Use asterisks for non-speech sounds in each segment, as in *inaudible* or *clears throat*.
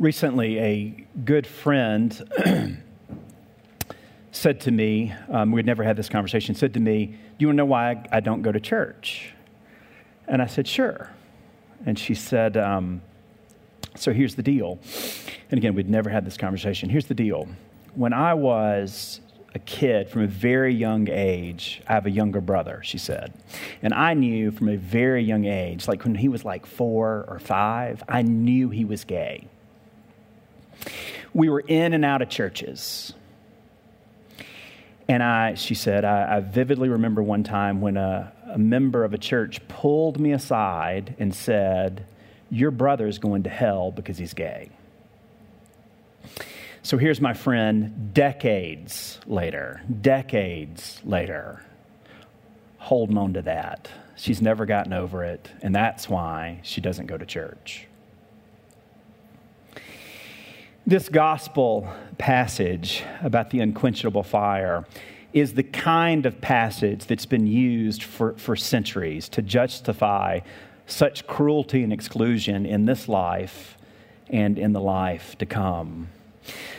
Recently, a good friend *clears throat* said to me, um, we'd never had this conversation, said to me, Do you want to know why I, I don't go to church? And I said, Sure. And she said, um, So here's the deal. And again, we'd never had this conversation. Here's the deal. When I was a kid from a very young age, I have a younger brother, she said. And I knew from a very young age, like when he was like four or five, I knew he was gay. We were in and out of churches. And I, she said, I, I vividly remember one time when a, a member of a church pulled me aside and said, Your brother's going to hell because he's gay. So here's my friend, decades later, decades later, holding on to that. She's never gotten over it, and that's why she doesn't go to church. This gospel passage about the unquenchable fire is the kind of passage that's been used for, for centuries to justify such cruelty and exclusion in this life and in the life to come.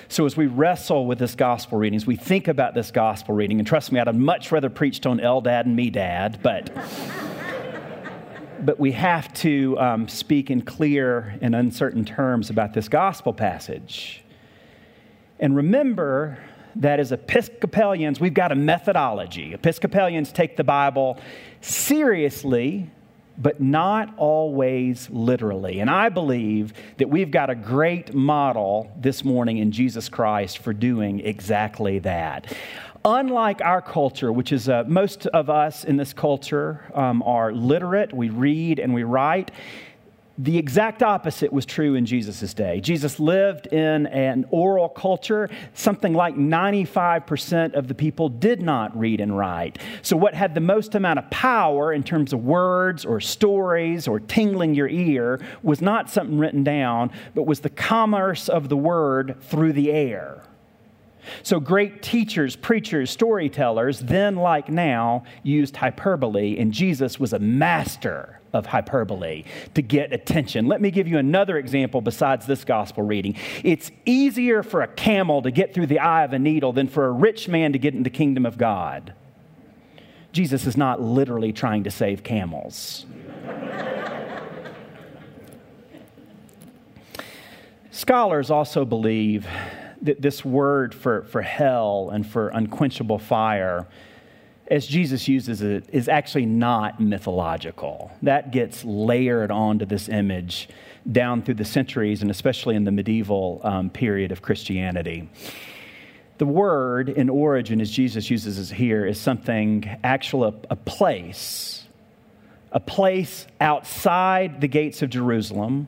So, as we wrestle with this gospel reading, as we think about this gospel reading, and trust me, I'd much rather preached on Eldad and Medad, but, but we have to um, speak in clear and uncertain terms about this gospel passage. And remember that as Episcopalians, we've got a methodology. Episcopalians take the Bible seriously but not always literally. And I believe that we've got a great model this morning in Jesus Christ for doing exactly that. Unlike our culture, which is uh, most of us in this culture um, are literate, we read and we write. The exact opposite was true in Jesus' day. Jesus lived in an oral culture. Something like 95% of the people did not read and write. So, what had the most amount of power in terms of words or stories or tingling your ear was not something written down, but was the commerce of the word through the air. So, great teachers, preachers, storytellers, then like now, used hyperbole, and Jesus was a master of hyperbole to get attention. Let me give you another example besides this gospel reading. It's easier for a camel to get through the eye of a needle than for a rich man to get into the kingdom of God. Jesus is not literally trying to save camels. Scholars also believe that this word for, for hell and for unquenchable fire as Jesus uses it, is actually not mythological. That gets layered onto this image down through the centuries and especially in the medieval um, period of Christianity. The word in origin, as Jesus uses it here, is something actual, a, a place, a place outside the gates of Jerusalem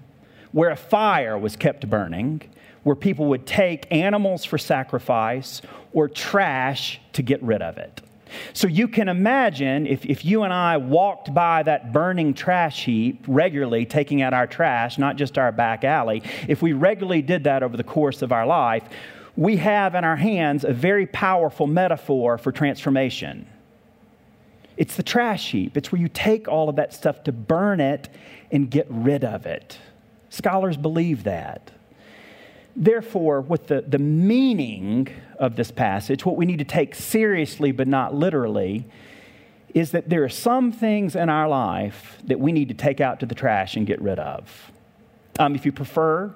where a fire was kept burning, where people would take animals for sacrifice or trash to get rid of it. So you can imagine if, if you and I walked by that burning trash heap regularly, taking out our trash, not just our back alley, if we regularly did that over the course of our life, we have in our hands a very powerful metaphor for transformation. It's the trash heap. It's where you take all of that stuff to burn it and get rid of it. Scholars believe that. Therefore, with the, the meaning of this passage, what we need to take seriously but not literally, is that there are some things in our life that we need to take out to the trash and get rid of. Um, if you prefer,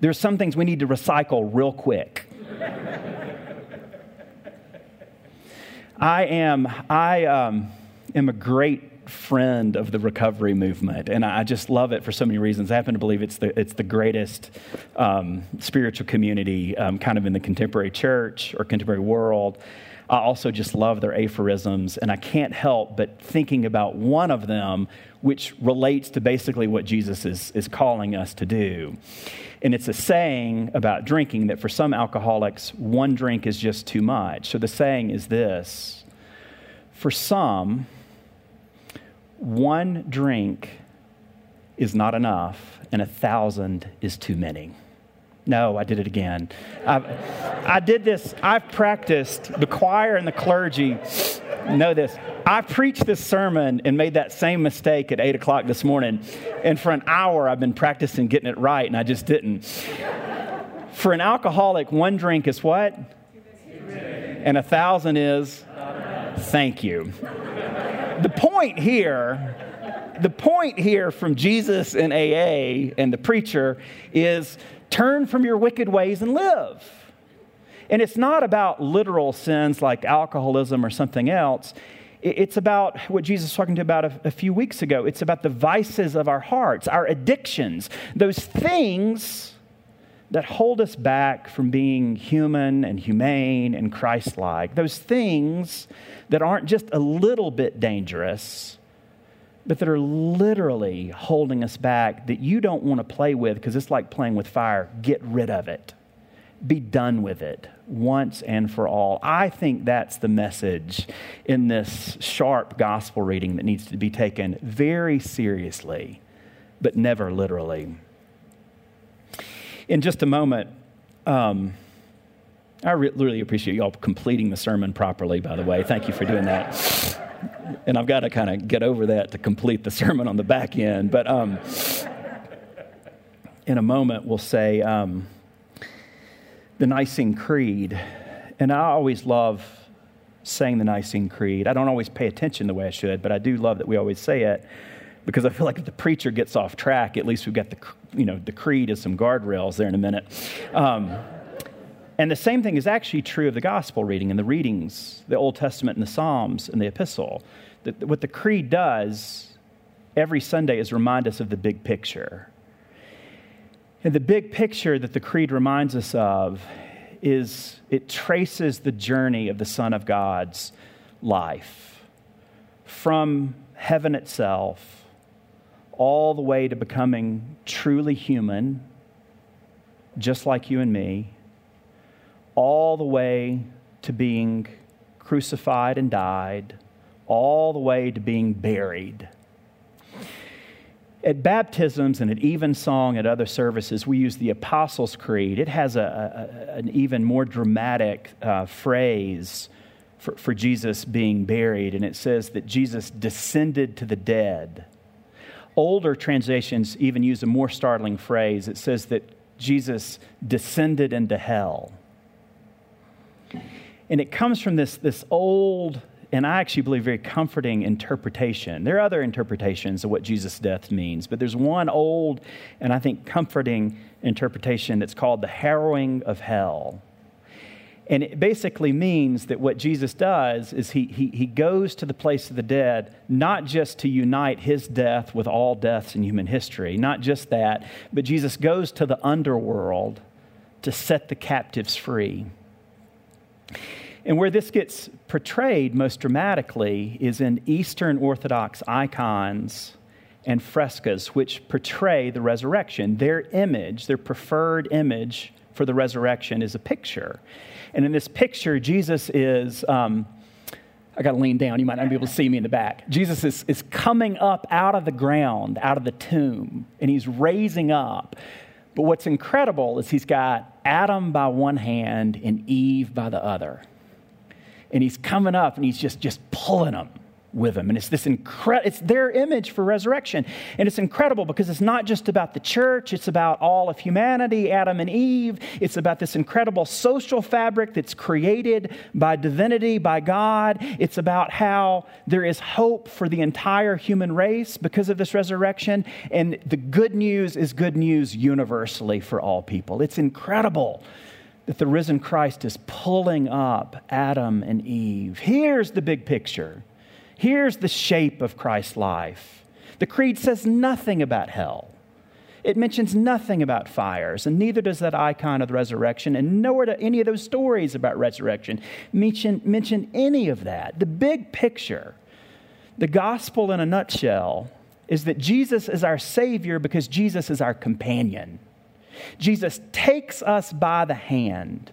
there are some things we need to recycle real quick. *laughs* I am, I um, am a great friend of the recovery movement, and I just love it for so many reasons. I happen to believe it's the, it's the greatest um, spiritual community um, kind of in the contemporary church or contemporary world. I also just love their aphorisms, and I can't help but thinking about one of them, which relates to basically what Jesus is, is calling us to do. And it's a saying about drinking that for some alcoholics, one drink is just too much. So the saying is this For some, one drink is not enough, and a thousand is too many. No, I did it again. I've, I did this, I've practiced, the choir and the clergy know this. I preached this sermon and made that same mistake at 8 o'clock this morning. And for an hour, I've been practicing getting it right, and I just didn't. For an alcoholic, one drink is what? And a thousand is? Thank you. The point here the point here from Jesus and AA and the preacher is turn from your wicked ways and live. And it's not about literal sins like alcoholism or something else. It's about what Jesus was talking to about a, a, few weeks ago. It's about the vices of our hearts, our addictions, those things that hold us back from being human and humane and Christ like. Those things that aren't just a little bit dangerous, but that are literally holding us back that you don't want to play with because it's like playing with fire. Get rid of it. Be done with it once and for all. I think that's the message in this sharp gospel reading that needs to be taken very seriously, but never literally. In just a moment, um, I re- really appreciate y'all completing the sermon properly, by the way. Thank you for doing that and I've got to kind of get over that to complete the sermon on the back end. But um, in a moment, we'll say um, the Nicene Creed. And I always love saying the Nicene Creed. I don't always pay attention the way I should, but I do love that we always say it because I feel like if the preacher gets off track, at least we've got the, you know, the creed as some guardrails there in a minute. Um, and the same thing is actually true of the gospel reading and the readings, the Old Testament and the Psalms and the epistle. That what the creed does every Sunday is remind us of the big picture. And the big picture that the creed reminds us of is it traces the journey of the Son of God's life from heaven itself all the way to becoming truly human, just like you and me all the way to being crucified and died, all the way to being buried. At baptisms and at evensong at other services, we use the Apostles' Creed. It has a, a an even more dramatic uh, phrase for, for Jesus being buried, and it says that Jesus descended to the dead. Older translations even use a more startling phrase. It says that Jesus descended into hell. And it comes from this, this old, and I actually believe very comforting interpretation. There are other interpretations of what Jesus' death means, but there's one old and I think comforting interpretation that's called the harrowing of hell. And it basically means that what Jesus does is he, he, he goes to the place of the dead, not just to unite his death with all deaths in human history, not just that, but Jesus goes to the underworld to set the captives free. And where this gets portrayed most dramatically is in Eastern Orthodox icons and frescoes, which portray the resurrection. Their image, their preferred image for the resurrection, is a picture. And in this picture, Jesus is. Um, I got to lean down. You might not be able to see me in the back. Jesus is, is coming up out of the ground, out of the tomb, and he's raising up. But what's incredible is he's got Adam by one hand and Eve by the other. And he's coming up and he's just, just pulling them with him. And it's this incredible, it's their image for resurrection. And it's incredible because it's not just about the church, it's about all of humanity, Adam and Eve. It's about this incredible social fabric that's created by divinity, by God. It's about how there is hope for the entire human race because of this resurrection. And the good news is good news universally for all people. It's incredible that the risen Christ is pulling up Adam and Eve. Here's the big picture. Here's the shape of Christ's life. The creed says nothing about hell. It mentions nothing about fires, and neither does that icon of the resurrection, and nor do any of those stories about resurrection mention, mention any of that. The big picture, the gospel in a nutshell, is that Jesus is our Savior because Jesus is our companion. Jesus takes us by the hand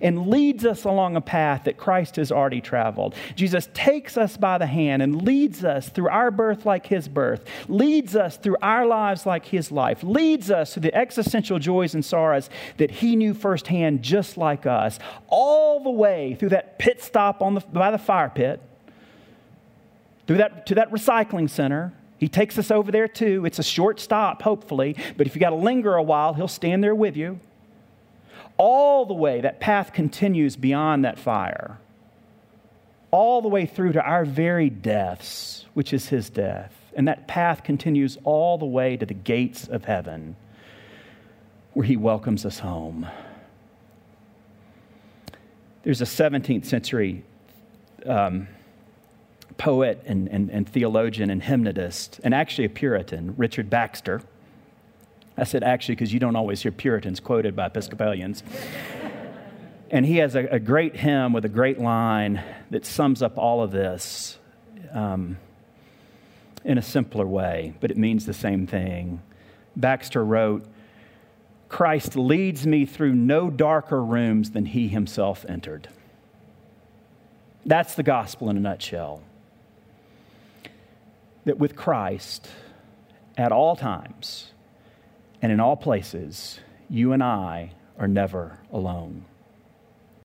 and leads us along a path that Christ has already traveled. Jesus takes us by the hand and leads us through our birth like his birth, leads us through our lives like his life, leads us through the existential joys and sorrows that he knew firsthand just like us, all the way through that pit stop on the, by the fire pit through that, to that recycling center. He takes us over there too. It's a short stop, hopefully, but if you got to linger a while, he'll stand there with you. All the way, that path continues beyond that fire, all the way through to our very deaths, which is his death. And that path continues all the way to the gates of heaven, where he welcomes us home. There's a 17th century um, poet and, and, and theologian and hymnodist, and actually a Puritan, Richard Baxter. I said actually because you don't always hear Puritans quoted by Episcopalians. *laughs* and he has a, a, great hymn with a great line that sums up all of this um, in a simpler way, but it means the same thing. Baxter wrote, Christ leads me through no darker rooms than he himself entered. That's the gospel in a nutshell that with Christ, at all times and in all places, you and I are never alone.